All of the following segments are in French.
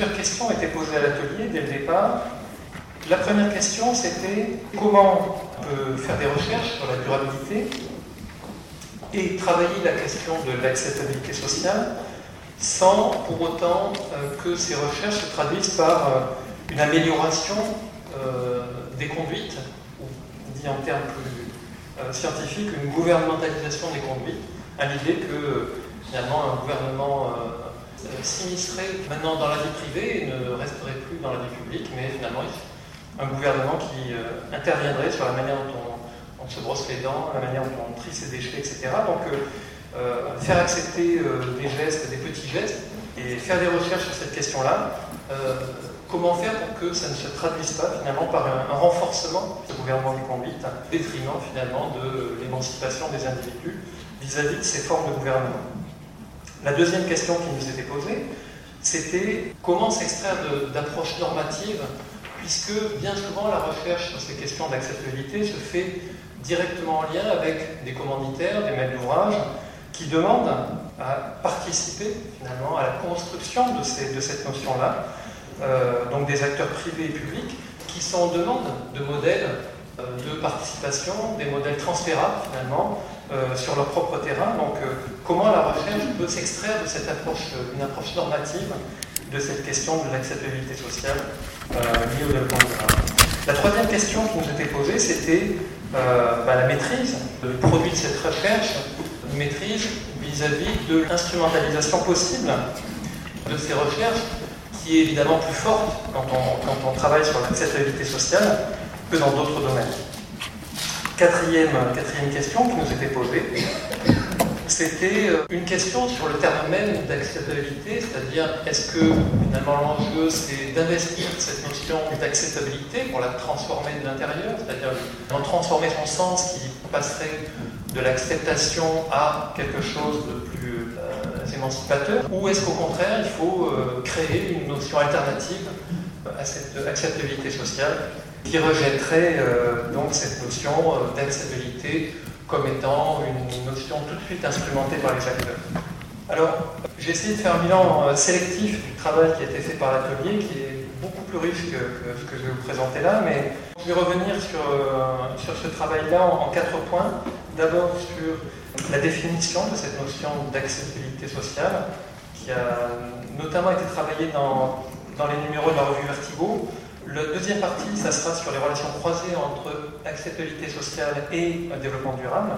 plusieurs questions étaient posées à l'atelier dès le départ. La première question, c'était comment on peut faire des recherches sur la durabilité et travailler la question de l'acceptabilité sociale sans pour autant euh, que ces recherches se traduisent par euh, une amélioration euh, des conduites, ou dit en termes plus scientifiques, une gouvernementalisation des conduites, à l'idée que finalement un gouvernement s'immiscerait maintenant dans la vie privée et ne resterait plus dans la vie publique, mais finalement un gouvernement qui interviendrait sur la manière dont on, se brosse les dents, la manière dont on trie ses déchets, etc. Donc euh, faire accepter euh, des gestes, des petits gestes, et faire des recherches sur cette question-là. Euh, comment faire pour que ça ne se traduise pas finalement par un, renforcement du gouvernement des conduites, au détriment finalement de l'émancipation des individus vis-à-vis de ces formes de gouvernement. La deuxième question qui nous était posée, c'était comment s'extraire d'approches normatives, puisque bien souvent la recherche sur ces questions d'acceptabilité se fait directement en lien avec des commanditaires, des maîtres d'ouvrage, qui demandent à participer finalement à la construction de, cette notion-là, euh, donc des acteurs privés et publics qui sont en demande de modèles euh, de participation, des modèles transférables finalement euh, sur leur propre terrain. Donc comment la recherche peut s'extraire de cette approche, une approche normative de cette question de l'acceptabilité sociale liée au développement durable? La troisième question qui nous était posée, c'était bah, la maîtrise du produit de cette recherche maîtrise vis-à-vis de l'instrumentalisation possible de ces recherches, qui est évidemment plus forte quand on, travaille sur l'acceptabilité sociale que dans d'autres domaines. Quatrième, question qui nous était posée, c'était euh, une question sur le terme même d'acceptabilité, c'est-à-dire est-ce que finalement l'enjeu c'est d'investir cette notion d'acceptabilité pour la transformer de l'intérieur, c'est-à-dire en transformer son sens qui passerait de l'acceptation à quelque chose de plus euh, émancipateur Ou est-ce qu'au contraire, il faut euh, créer une notion alternative à cette acceptabilité sociale qui rejetterait euh, donc cette notion d'acceptabilité comme étant une notion tout de suite instrumentée par les acteurs Alors, j'ai essayé de faire un bilan sélectif du travail qui a été fait par l'atelier, qui est beaucoup plus riche que, ce que je vais vous présenter là, mais je vais revenir sur, sur ce travail-là en quatre points. D'abord sur la définition de cette notion d'acceptabilité sociale, qui a notamment été travaillée dans, les numéros de la revue Vertigo. La deuxième partie, ça sera sur les relations croisées entre acceptabilité sociale et développement durable.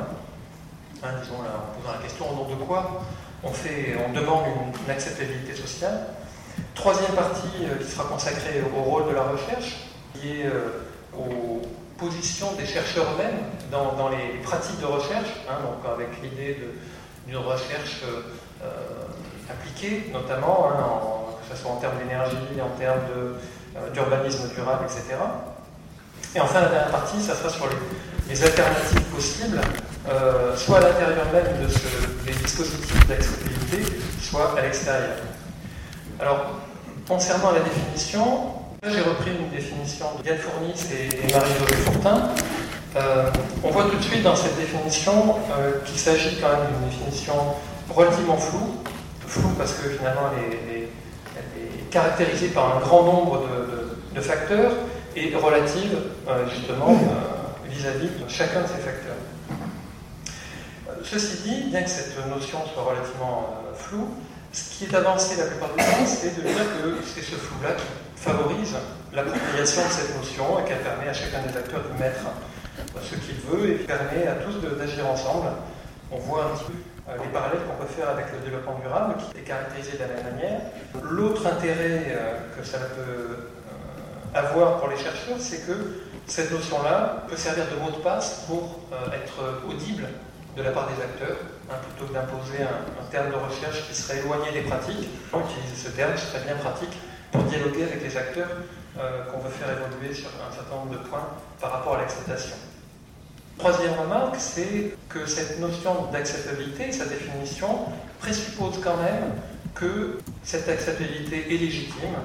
Hein, disons, en posant la question au nom de quoi on, fait, on demande une, acceptabilité sociale. Troisième partie euh, qui sera consacrée au rôle de la recherche, est euh, au position des chercheurs eux-mêmes dans, les pratiques de recherche, hein, donc avec l'idée d'une recherche euh, appliquée, notamment, hein, que ce soit en termes d'énergie, en termes euh, d'urbanisme durable, etc. Et enfin, la dernière partie, ça sera sur les, alternatives possibles, euh, soit à l'intérieur même de des dispositifs d'accessibilité, soit à l'extérieur. Alors, concernant la définition, j'ai repris une définition de Yann Fournis et Marie-Josée Fortin. Euh, on voit tout de suite dans cette définition euh, qu'il s'agit quand même d'une définition relativement floue. Floue parce que finalement est, caractérisée par un grand nombre de, facteurs et relative euh, justement vis-à-vis de chacun de ces facteurs. Ceci dit, bien que cette notion soit relativement floue, ce qui est avancé la plupart du temps, c'est de dire que c'est ce flou-là qui favorise l'appropriation de cette notion et qu'elle permet à chacun des acteurs de mettre ce qu'il veut et permet à tous d'agir ensemble. On voit un petit peu euh, les parallèles qu'on peut faire avec le développement durable qui est caractérisé de la même manière. L'autre intérêt euh, que ça peut euh, avoir pour les chercheurs, c'est que cette notion-là peut servir de mot de passe pour être audible de la part des acteurs, hein, plutôt que d'imposer un, terme de recherche qui serait éloigné des pratiques. Utiliser ce terme serait bien pratique pour dialoguer avec les acteurs euh, qu'on veut faire évoluer sur un certain nombre de points par rapport à l'acceptation. Troisième remarque, c'est que cette notion d'acceptabilité, sa définition, présuppose quand même que cette acceptabilité est légitime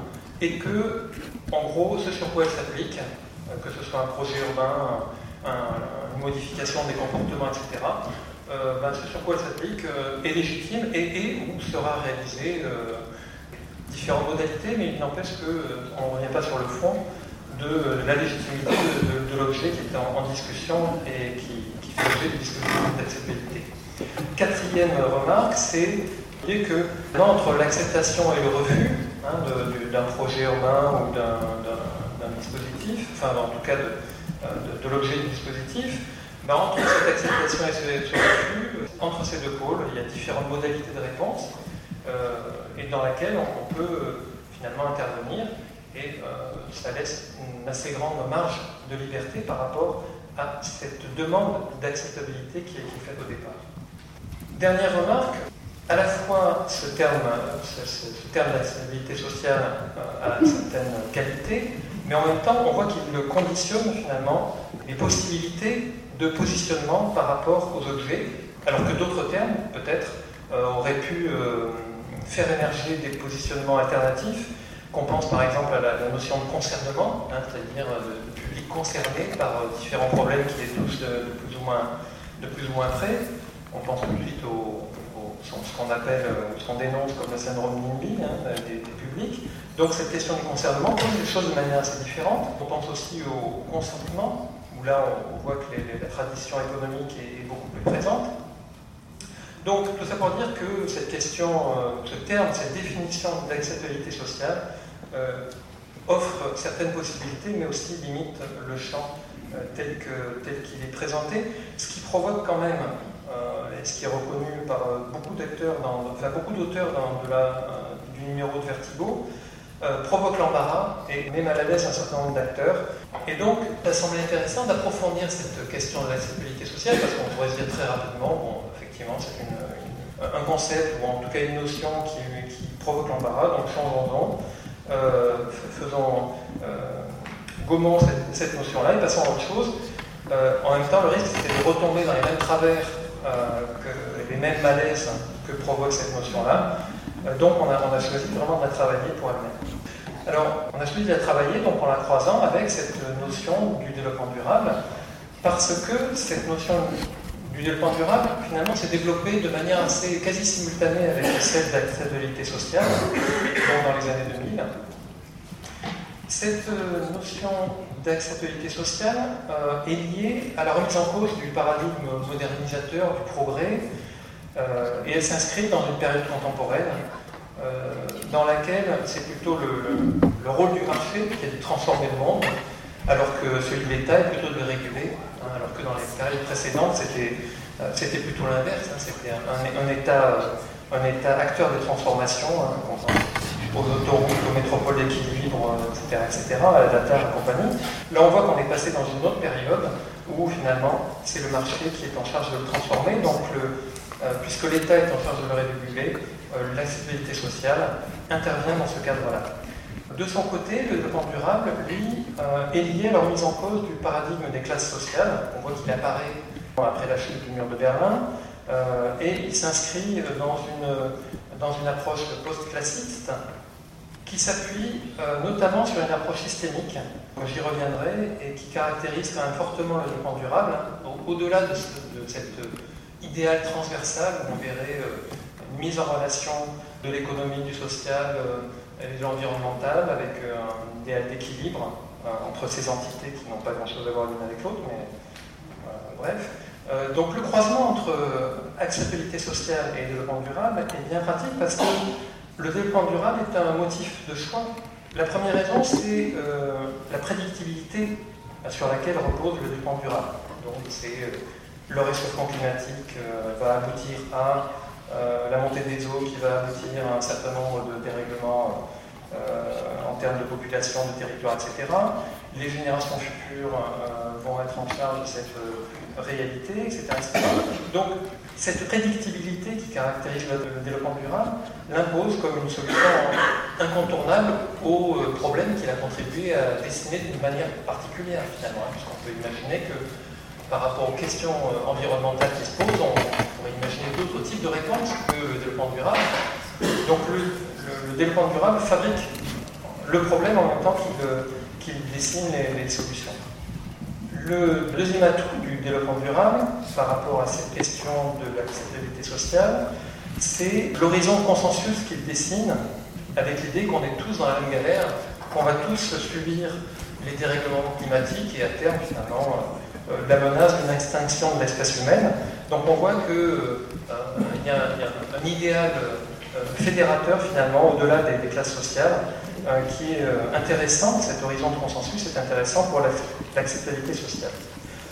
et que, en gros, ce sur quoi elle s'applique, euh, que ce soit un projet urbain, une modification des comportements, etc., euh, ben, ce sur quoi elle s'applique euh, est légitime et, ou sera réalisé différentes modalités, mais il n'empêche qu'on ne revient pas sur le fond de la légitimité de, l'objet qui est en, discussion et qui, fait l'objet du dispositif d'acceptabilité. Quatrième remarque, c'est que entre l'acceptation et le refus hein, d'un projet urbain ou d'un dispositif, enfin en tout cas de, l'objet du dispositif, ben, entre cette acceptation et ce, refus, entre ces deux pôles, il y a différentes modalités de réponse euh, et dans laquelle on, peut euh, finalement intervenir et euh, ça laisse une assez grande marge de liberté par rapport à cette demande d'acceptabilité qui est faite au départ. Dernière remarque, à la fois ce terme, ce, terme d'acceptabilité sociale euh, a une certaine qualité, mais en même temps on voit qu'il conditionne finalement les possibilités de positionnement par rapport aux objets, alors que d'autres termes, peut-être, euh, auraient pu faire émerger des positionnements alternatifs qu'on pense par exemple à la, notion de concernement, hein, c'est-à-dire le, public concerné par euh, différents problèmes qui les touchent de, plus, ou moins, de ou près. On pense tout de suite au, ce qu'on appelle, euh, ce qu'on dénonce comme le syndrome NIMBY hein, des, publics. Donc cette question du concernement pose les choses de manière assez différente. On pense aussi au, consentement, où là on, voit que la tradition économique est, beaucoup plus présente. Donc tout ça pour dire que cette question, euh, ce terme, cette définition d'acceptabilité sociale euh, offre certaines possibilités, mais aussi limite le champ euh, tel qu'il est présenté, ce qui provoque quand même, et ce qui est reconnu par beaucoup d'acteurs, enfin beaucoup d'auteurs du numéro de Vertigo, provoque l'embarras et met mal à l'aise un certain nombre d'acteurs. Et donc, ça semble intéressant d'approfondir cette question de l'acceptabilité sociale, parce qu'on pourrait se dire très rapidement, bon, effectivement, c'est un concept, ou en tout cas une notion qui, provoque l'embarras, donc changeons-en. Euh, faisons, euh, gommons cette, notion-là et passons à autre chose. Euh, en même temps, le risque, c'était de retomber dans les mêmes travers, que, les mêmes malaises que provoque cette notion-là. donc, on a, on a, choisi vraiment de la travailler pour elle-même. Alors, on a choisi de la travailler donc en la croisant avec cette notion du développement durable, parce que cette notion du développement durable, finalement, s'est développée de manière assez quasi simultanée avec celle d'acceptabilité sociale, dans les années 2000. Cette euh, notion d'acceptabilité sociale euh, est liée à la remise en cause du paradigme modernisateur du progrès, euh, et elle s'inscrit dans une période contemporaine dans laquelle c'est plutôt le, rôle du marché qui a de transformer le monde, alors que celui de l'État est plutôt de le réguler. Dans les périodes précédentes, c'était, euh, plutôt l'inverse. Hein, c'était un, état, un État acteur de transformation, hein, aux autoroutes, aux métropoles d'équilibre, etc., etc., à la data et compagnie. Là, on voit qu'on est passé dans une autre période où finalement, c'est le marché qui est en charge de le transformer. Donc, euh, puisque l'État est en charge de le réguler, euh, l'accessibilité sociale intervient dans ce cadre-là. De son côté, le développement durable, lui, euh, est lié à la remise en cause du paradigme des classes sociales. On voit qu'il apparaît après la chute du mur de Berlin, euh, et il s'inscrit dans une, dans une approche post-classiste qui s'appuie euh, notamment sur une approche systémique, j'y reviendrai, et qui caractérise quand même fortement le développement durable, au-delà de, cet idéal transversal où on verrait une mise en relation de l'économie, du social, avec euh, un idéal d'équilibre euh, entre ces entités qui n'ont pas grand-chose à voir l'une avec l'autre, mais euh, bref. donc le croisement entre acceptabilité sociale et développement durable est bien pratique parce que le développement durable est un motif de choix. La première raison, c'est la prédictibilité sur laquelle repose le développement durable. Donc c'est le réchauffement climatique va aboutir à euh, la montée des eaux qui va aboutir à un certain nombre de dérèglements euh, en termes de population, de territoire, etc. Les générations futures euh, vont être en charge de cette réalité, etc., Donc, cette prédictibilité qui caractérise le développement durable l'impose comme une solution incontournable aux problèmes qu'il a contribué à dessiner d'une manière particulière, finalement, hein, puisqu'on peut imaginer que par rapport aux questions environnementales qui se posent, on, imaginer d'autres types de réponses que le développement durable. Donc le, développement durable fabrique le problème en même temps qu'il dessine les, solutions. Le deuxième atout du développement durable par rapport à cette question de l'acceptabilité sociale, c'est l'horizon consensus qu'il dessine avec l'idée qu'on est tous dans la même galère, qu'on va tous subir les dérèglements climatiques et à terme finalement euh, la menace d'une extinction de l'espèce humaine. Donc on voit qu'il euh, y, a un idéal fédérateur finalement au-delà des, classes sociales qui est intéressant, cet horizon de consensus est intéressant pour l'acceptabilité sociale.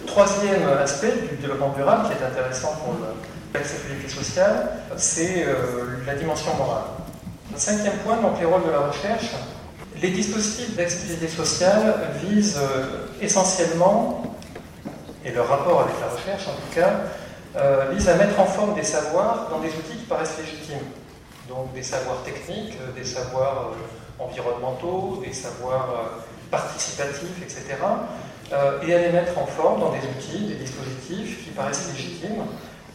Troisième aspect du développement durable qui est intéressant pour l'acceptabilité sociale, c'est la dimension morale. Cinquième point, donc les rôles de la recherche. Les dispositifs d'accessibilité sociale visent euh, essentiellement, et leur rapport avec la recherche en tout cas, euh, vise à mettre en forme des savoirs dans des outils qui paraissent légitimes. Donc des savoirs techniques, euh, des savoirs environnementaux, des savoirs participatifs, etc. et à les mettre en forme dans des outils, des dispositifs qui paraissent légitimes.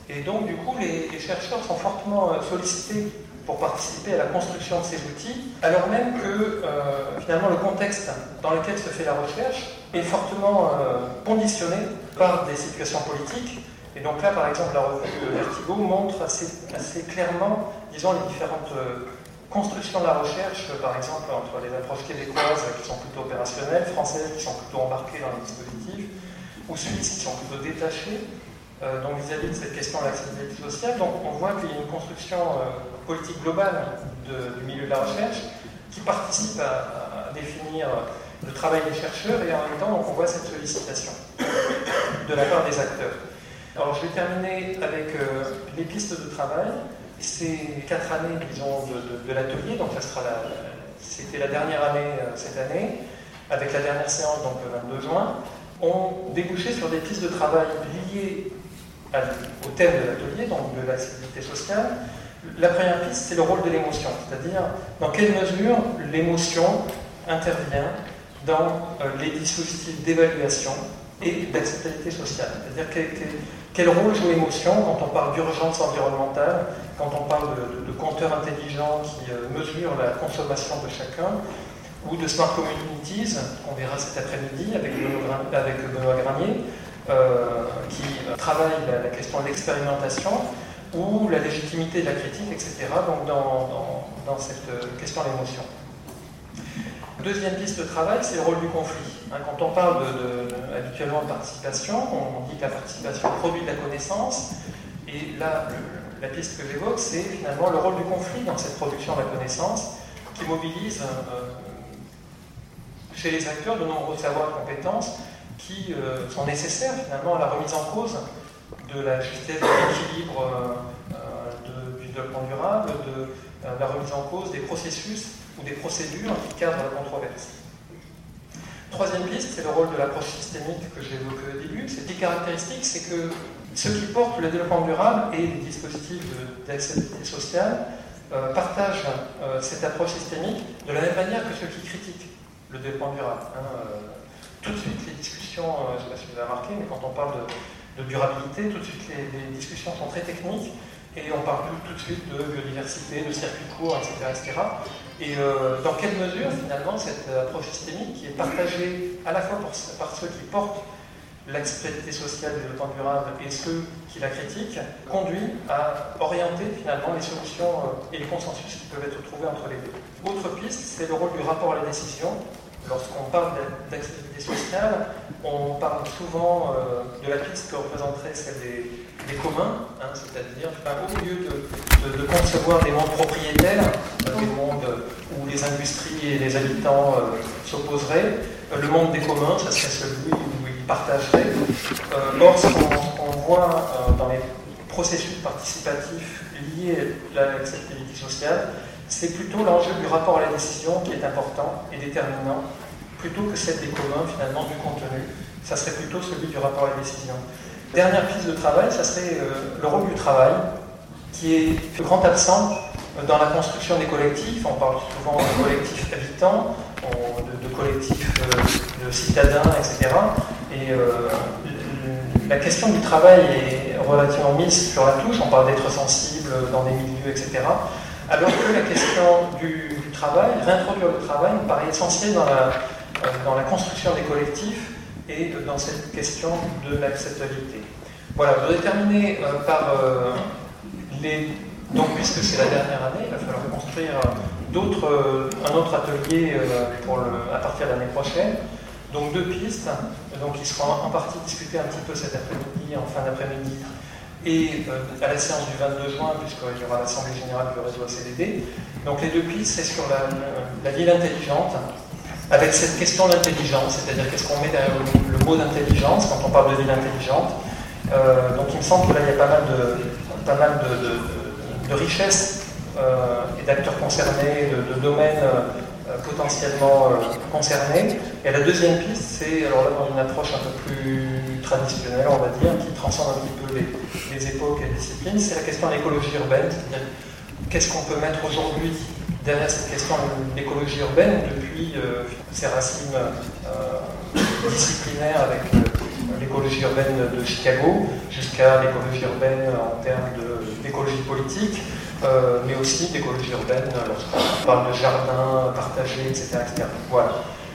Et donc, du coup, les chercheurs sont fortement sollicités pour participer à la construction de ces outils, alors même que euh, finalement le contexte dans lequel se fait la recherche est fortement euh, conditionné par des situations politiques. Et donc là, par exemple, la revue Vertigo montre assez, clairement, disons, les différentes euh, constructions de la recherche, par exemple, entre les approches québécoises qui sont plutôt opérationnelles, françaises qui sont plutôt embarquées dans les dispositifs, ou suisses qui sont plutôt détachées. donc vis-à-vis de cette question de l'accessibilité sociale, donc on voit qu'il y a une construction politique globale du milieu de la recherche qui participe à, définir le travail des chercheurs et en même temps on voit cette sollicitation de la part des acteurs. Alors je vais terminer avec euh, les pistes de travail. Ces quatre années, disons, de, l'atelier, donc ça sera c'était la dernière année euh, cette année, avec la dernière séance, donc le 22 juin, ont débouché sur des pistes de travail liées au thème de l'atelier, donc de l'accessibilité sociale, la première piste, c'est le rôle de l'émotion, c'est-à-dire dans quelle mesure l'émotion intervient dans euh, les dispositifs d'évaluation et d'acceptabilité sociale. C'est-à-dire quel, rôle joue l'émotion quand on parle d'urgence environnementale, quand on parle de, compteurs intelligents qui euh, mesurent la consommation de chacun, ou de smart communities, qu'on verra cet après-midi avec, Benoît Granier, euh, qui travaille la question de l'expérimentation ou la légitimité de la critique, etc., donc dans, cette euh, question de l'émotion. Deuxième piste de travail, c'est le rôle du conflit. Hein, quand on parle habituellement de participation, on dit que la participation produit de la connaissance, et là, la piste que j'évoque, c'est finalement le rôle du conflit dans cette production de la connaissance, qui mobilise euh, chez les acteurs de nombreux savoirs et compétences qui euh, sont nécessaires finalement à la remise en cause de la justesse de l'équilibre euh, euh, du développement durable, de euh, la remise en cause des processus ou des procédures qui cadrent la controverse. Troisième piste, c'est le rôle de l'approche systémique que évoqué au début. Cette caractéristique, c'est que ceux qui portent le développement durable et les dispositifs d'accessibilité sociale partagent cette approche systémique de la même manière que ceux qui critiquent le développement durable. Hein, tout de suite, les discussions, je ne sais pas si vous avez remarqué, mais quand on parle de de durabilité, tout de suite les, discussions sont très techniques et on parle tout, de suite de biodiversité, de circuits courts, etc. etc. Et euh, dans quelle mesure finalement cette approche systémique qui est partagée à la fois par ceux qui portent l'acceptabilité sociale du développement durable et ceux qui la critiquent, conduit à orienter finalement les solutions euh, et les consensus qui peuvent être trouvés entre les deux. Autre piste, c'est le rôle du rapport à la décision lorsqu'on parle d'accessibilité sociale, on parle souvent euh, de la piste que représenterait celle des, communs, hein, c'est-à-dire au lieu de, concevoir des mondes propriétaires, euh, des mondes où les industries et les habitants euh, s'opposeraient, le monde des communs, ça serait celui où ils partageraient. or, ce qu'on voit dans les processus participatifs liés à l'acceptabilité sociale, c'est plutôt l'enjeu du rapport à la décision qui est important et déterminant, plutôt que celle des communs finalement du contenu. Ça serait plutôt celui du rapport à la décision. Dernière piste de travail, ça serait euh, le rôle du travail, qui est le grand absent dans la construction des collectifs. On parle souvent de collectifs habitants, de, collectifs euh, de citadins, etc. Et euh, la question du travail est relativement mise sur la touche. On parle d'être sensible dans des milieux, etc. Alors que la question du, travail, réintroduire le travail, me paraît essentiel dans la, dans la construction des collectifs et dans cette question de l'acceptabilité. Voilà, je voudrais terminer euh, par euh, les. Donc, puisque c'est la dernière année, il va falloir construire d'autres, un autre atelier pour à partir de l'année prochaine. Donc deux pistes, donc qui seront en partie discutées un petit peu cet après-midi, en fin d'après-midi, et à la séance du 22 juin, puisqu'il y aura l'Assemblée générale du réseau ACDD. Donc les deux pistes, c'est sur la ville intelligente, avec cette question d'intelligence, c'est-à-dire qu'est-ce qu'on met derrière le, mot d'intelligence quand on parle de ville intelligente. Euh, donc il me semble que là il y a pas mal de, richesses euh, et d'acteurs concernés, de, domaines euh, potentiellement concernés. Et la deuxième piste, c'est alors là dans une approche un peu plus traditionnelle, on va dire, qui transcende un petit peu les, les époques et les disciplines, c'est la question de l'écologie urbaine, c'est-à-dire qu'est-ce qu'on peut mettre aujourd'hui derrière cette question de l'écologie urbaine, depuis euh, ses racines euh, disciplinaires avec euh, l'écologie urbaine de Chicago, jusqu'à l'écologie urbaine en termes d'écologie politique, mais aussi d'écologie urbaine lorsqu'on parle de jardins partagés, etc. etc. Voilà.